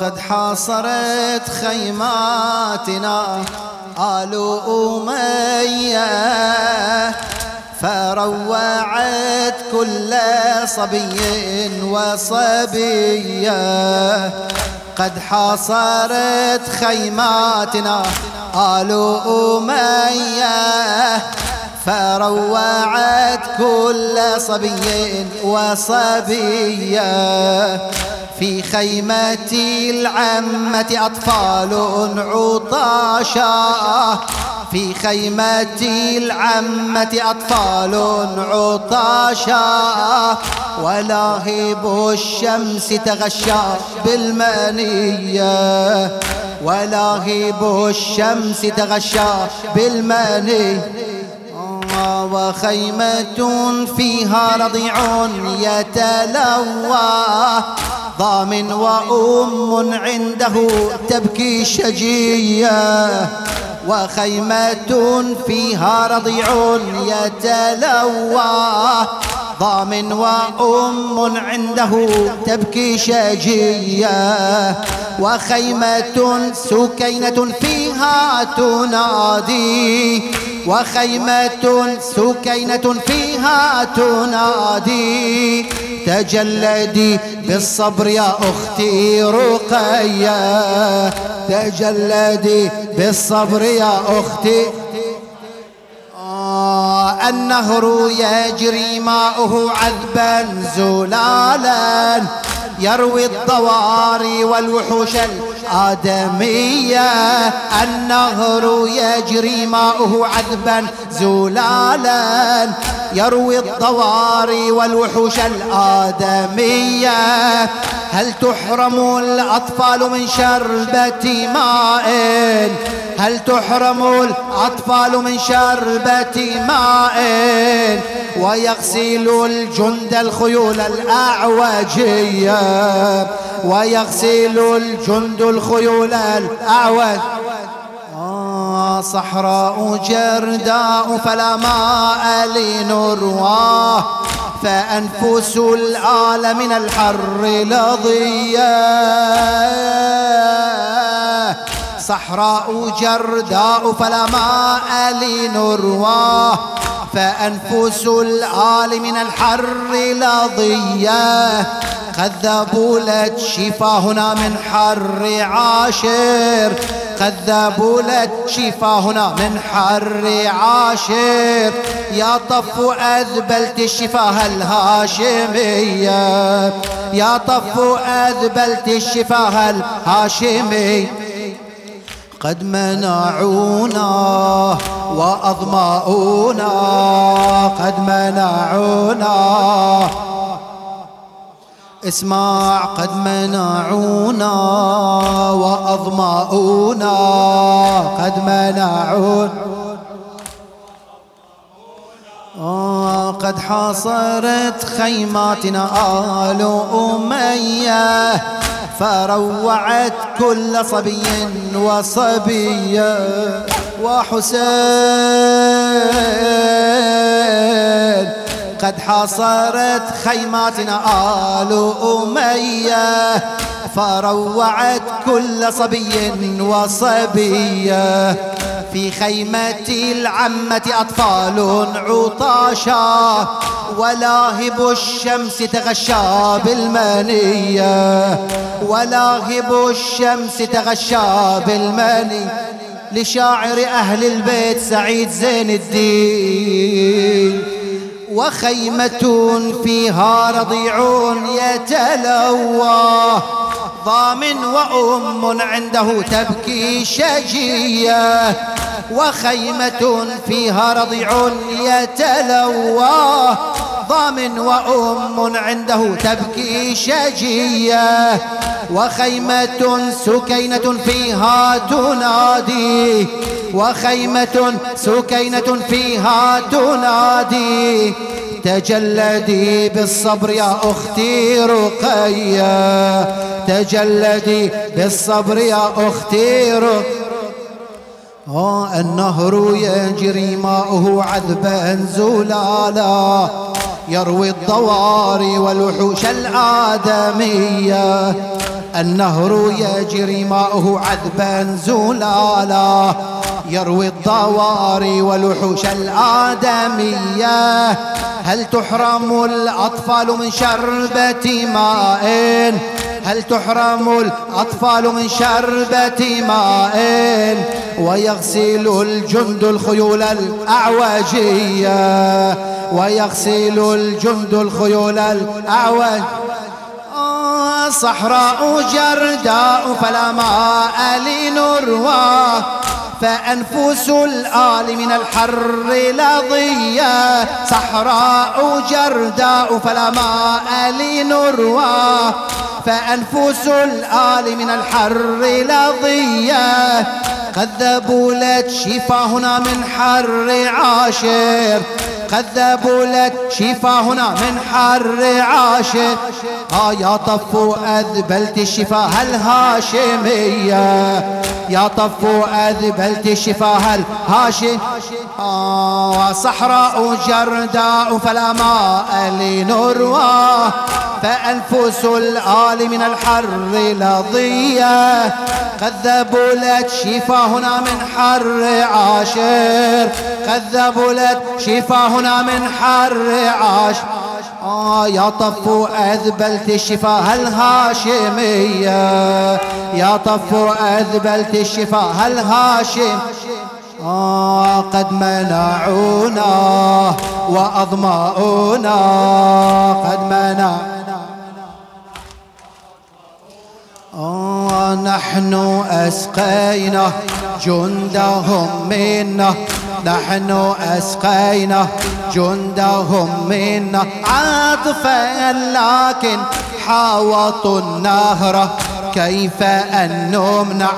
قد حاصرت خيماتنا. آل أمية فروعت كل صبي وصبية قد حاصرت خيماتنا. آل أمية فروعت كل صبي وصبية في خيمة العمة أطفال عطاشا. في خيمة العمة أطفال عطاشا. ولاهب الشمس تغشى بالمنية. ولاهب الشمس تغشى بالمنية. وخيمة فيها رضيع يتلوى. ضام وأم عنده تبكي شجية وخيمة فيها رضيع يتلوى. ضام وأم عنده تبكي شجية وخيمة سكينة فيها تنادي وخيمة سكينة فيها تنادي. تجلدي بالصبر يا أختي رقية. تجلدي بالصبر يا أختي. آه النهر يجري ماؤه عذبا زلالا. يروي الضواري والوحوش الآدمية النهر يجري ماؤه عذبا زلالا يروي الضواري والوحوش الآدمية. هل تحرم الأطفال من شربة ماء؟ هل تحرم الأطفال من شربة ماء؟ ويغسل الجند الخيول الأعوجية. ويغسل الجند الخيول الأعوج. آه صحراء جرداء فلا ماء لنرواه فأنفس الآل من الحر لضيّة صحراء جرداء فلا ماء لنرواه فأنفس الآل من الحر لضية قد ذبولت شفاهنا من حر عاشر. قد ذبولت شفاهنا من حر عاشر. يا طف أذبلت الشفاه الهاشمية. يا طف أذبلت الشفاه الهاشمي قد منعونا وأظمأونا. قد منعونا اسمع قد منعونا وأظمأونا قد منعونا. قد حاصرت خيماتنا آل أمية فروعت كل صبي وصبية وحسين قد حاصرت خيماتنا آل أمية فروعت كل صبي وصبية في خيمة العمة أطفال عطاشا ولاهب الشمس تغشى بالمنية. ولاهب الشمس تغشى بالمنية. لشاعر أهل البيت سعيد زين الدين. وخيمة فيها رضيع يتلوى. ضام وأم عنده تبكي شجية وخيمة فيها رضيع يتلوى. ضام وأم عنده تبكي شجية وخيمة سكينة فيها تنادي. وخيمة سكينة فيها تنادي. تجلدي بالصبر يا أختي رقية. تجلدي بالصبر يا أختي رقية النهر يجري ماؤه عذبا زلالا يروي الضواري والوحوش الآدمية. النهر يجري ماؤه عذبا زلالا يروي الضواري والوحوش الآدمية. هل تحرم الأطفال من شربة ماء؟ هل تحرم الأطفال من شربة ماء؟ ويغسل الجند الخيول الأعواجية ويغسل الجند الخيول الأعواجية صحراء جرداء فلا ماء لنروى. فأنفس الآل من الحر لضيا صحراء جرداء فلا ماء لنروى. فأنفس الآل من الحر لضيا قد ذبلت شفاهنا من حر عاشر. قد ذبلت شفاهنا من حر عاشر. آه يا طف أذبلت الشفاه الهاشمية يا طف أذبلت الشفاه الهاشم آه صحراء جرداء فلا ماء لنروى. فأنفس الآل من الحر لضية قد ذبلت شفاهنا من حر عاشر. قد ذبلت شفاهنا من حر عاشر. يا طف أذبلت الشفاه الهاشمية يا طف أذبلت الشفاه الهاشم آه قد منعونا وأضماؤنا قد منعونا. آه نحن أسقينا جندهم منا نحن أسقينا جندهم منا عاطفا لكن حاوطوا النهر. كيف أن نمنع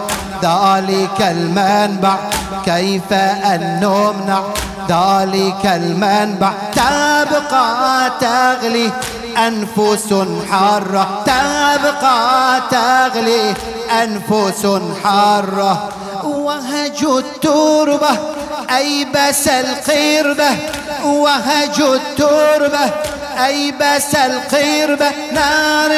ذلك المنبع؟ كيف أن نمنع ذلك المنبع؟ تبقى تغلي أنفس حارة. تبقى تغلي أنفس حارة. وهج التربة أي بس القربة وهج التربة. أي بس القربة نار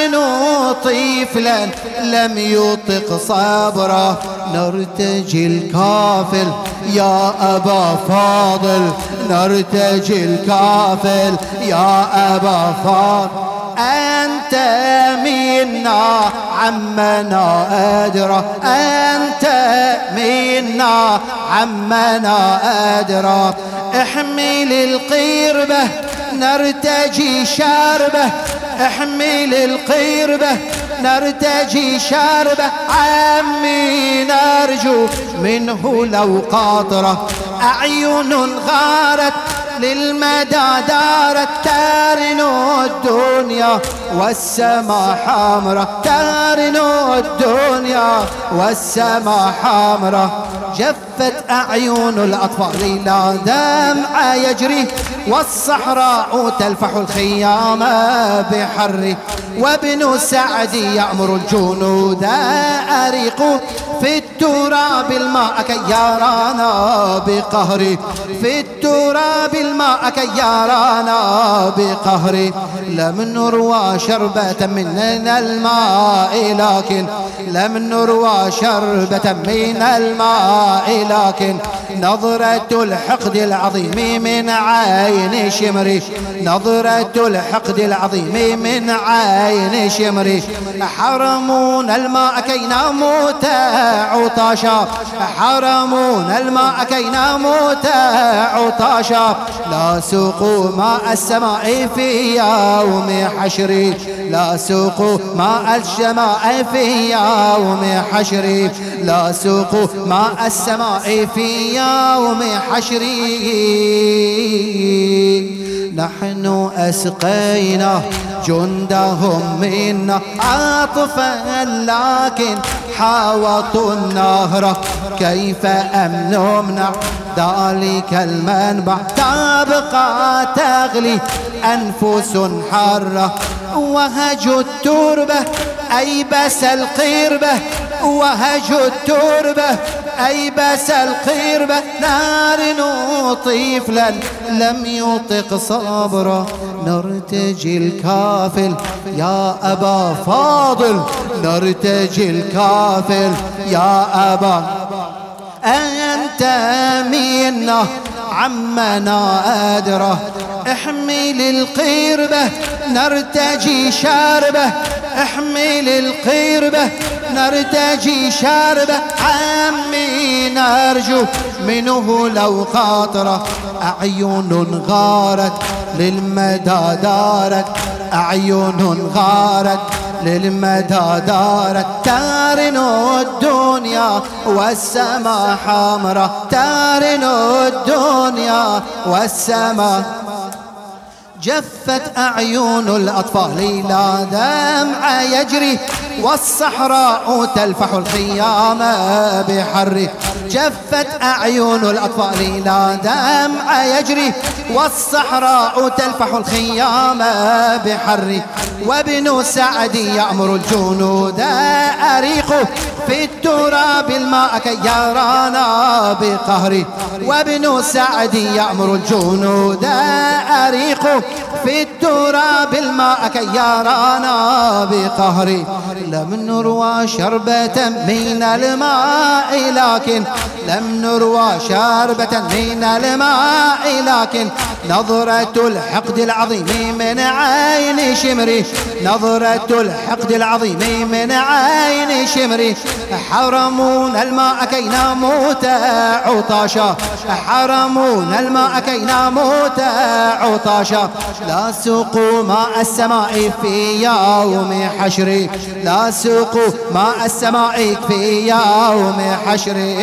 طفلا لم يطق صبرا نرتجي الكافل يا أبا فاضل. نرتجي الكافل يا أبا فاضل. أنت منا عمنا أدرى أنت منا عمنا أدرى. احمل القربة نرتجي شاربة احمل القربة نرتجي شاربة. عمي نرجو منه لو قاطرة أعين غارت للمدى دارت تارنو الدنيا والسما حمرة تارنو الدنيا والسما حمرة جفت أعين الأطفال لا دمع يجري والصحراء تلفح الخيام بحر. وابن سعد يأمر الجنود أريق في التراب الماء كي يرانا بقهري في التراب الماء كي يرانا بقهري لم نروى شربة من الماء لكن لم نروى شربة من الماء. لكن نظرة الحقد العظيم من عين شمري نظرة الحقد العظيم من عين شمري حرمون الماء كي نموت عطاشا. حرمون الماء كي نموت عطاشا. لا سوقوا ماء السماء في يوم حشري لا سوقوا ماء السماء في يوم حشري لا سوقوا ماء السماء في يوم حشري نحن أسقينا جندهم منا عاطفا لكن حاوطوا النهر. كيف أم نمنع ذلك المنبع؟ تبقى تغلي أنفس حرة وهج التربة أي بس القربة وهج التربة أي بس القربة نار نطيف لن لم يطق صبره نرتجي الكافل. يا أبا فاضل نرتجي الكافل. يا أبا أنت منا عمنا أدره احمل القربة نرتجي شاربة احمل القربة. نرتجي شاربة عمي نرجو منه لو خاطرة. أعين غارت للمدى دارت. أعين غارت للمدى دارت. تارن الدنيا والسما حمرة تارن الدنيا والسما جفت أعين الأطفال لا دمع يجري والصحراء تلفح الخيام بحر. جفت أعين الأطفال لا دمع يجري والصحراء تلفح الخيام بحر. وابن سعد يأمر الجنود أريق في التراب الماء كي يرانا بقهري وابن سعد يأمر الجنود أريق في التراب الماء كي يرانا بقهري لم نروى شربة من الماء لكن لم نروى شربة من الماء لكن نظرة الحقد العظيم من عين شمري نظرة الحقد العظيم من عين شمري. حرمون الماء كي نموت عطاشا حرمون الماء كي نموت عطاشا. سوقوا ماء السماء في يوم حشري لا سوقوا ماء السماء في يوم حشري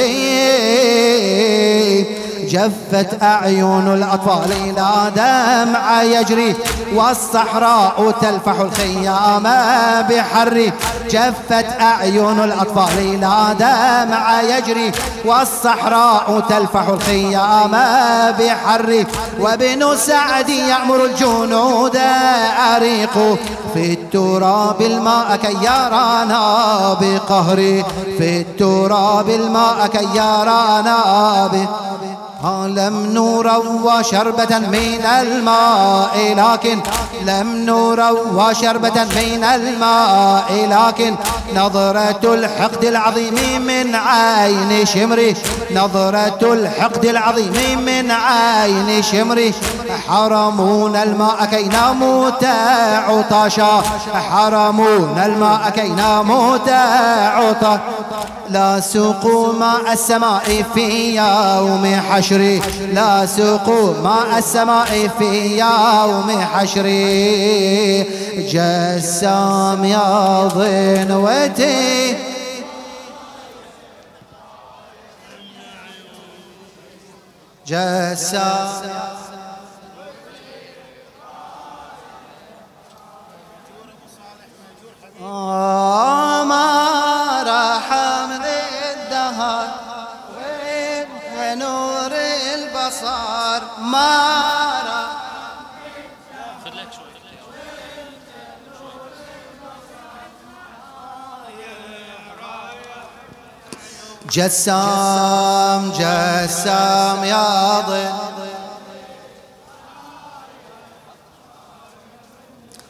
جفت أعين الأطفال لا دمع يجري. والصحراء تلفح الخيام بحر. جفت أعين الأطفال لا دمع يجري. والصحراء تلفح الخيام بحر. وابن سعد يأمر الجنود أريق. في التراب الماء كي يرانا بقهري في التراب الماء كي يرانا بقهري لم نروى شربة من الماء لكن لم نروى شربة من الماء لكن نظرة الحقد العظيم من عين شمري نظرة الحقد العظيم من عين شمري. حرمون الماء كي نموت عطشا حرمون الماء كي نموت عطشا لا سوقوا ماء السماء في يوم حشري لا سوقوا ماء السماء في يوم حشري جسام يا ضنوتي جسام ما جسام جسام يا ضل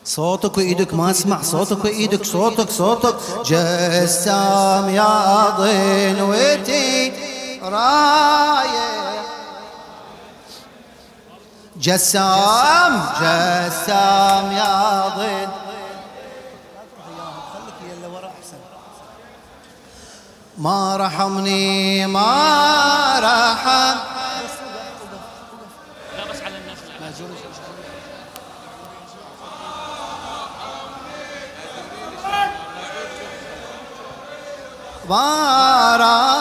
صوتك وإيدك ما أسمع صوتك وإيدك صوتك صوتك. جسام يا ضنوتي رايح جسام جسام يا ضن ما رحمني ما رحم. رايح رايح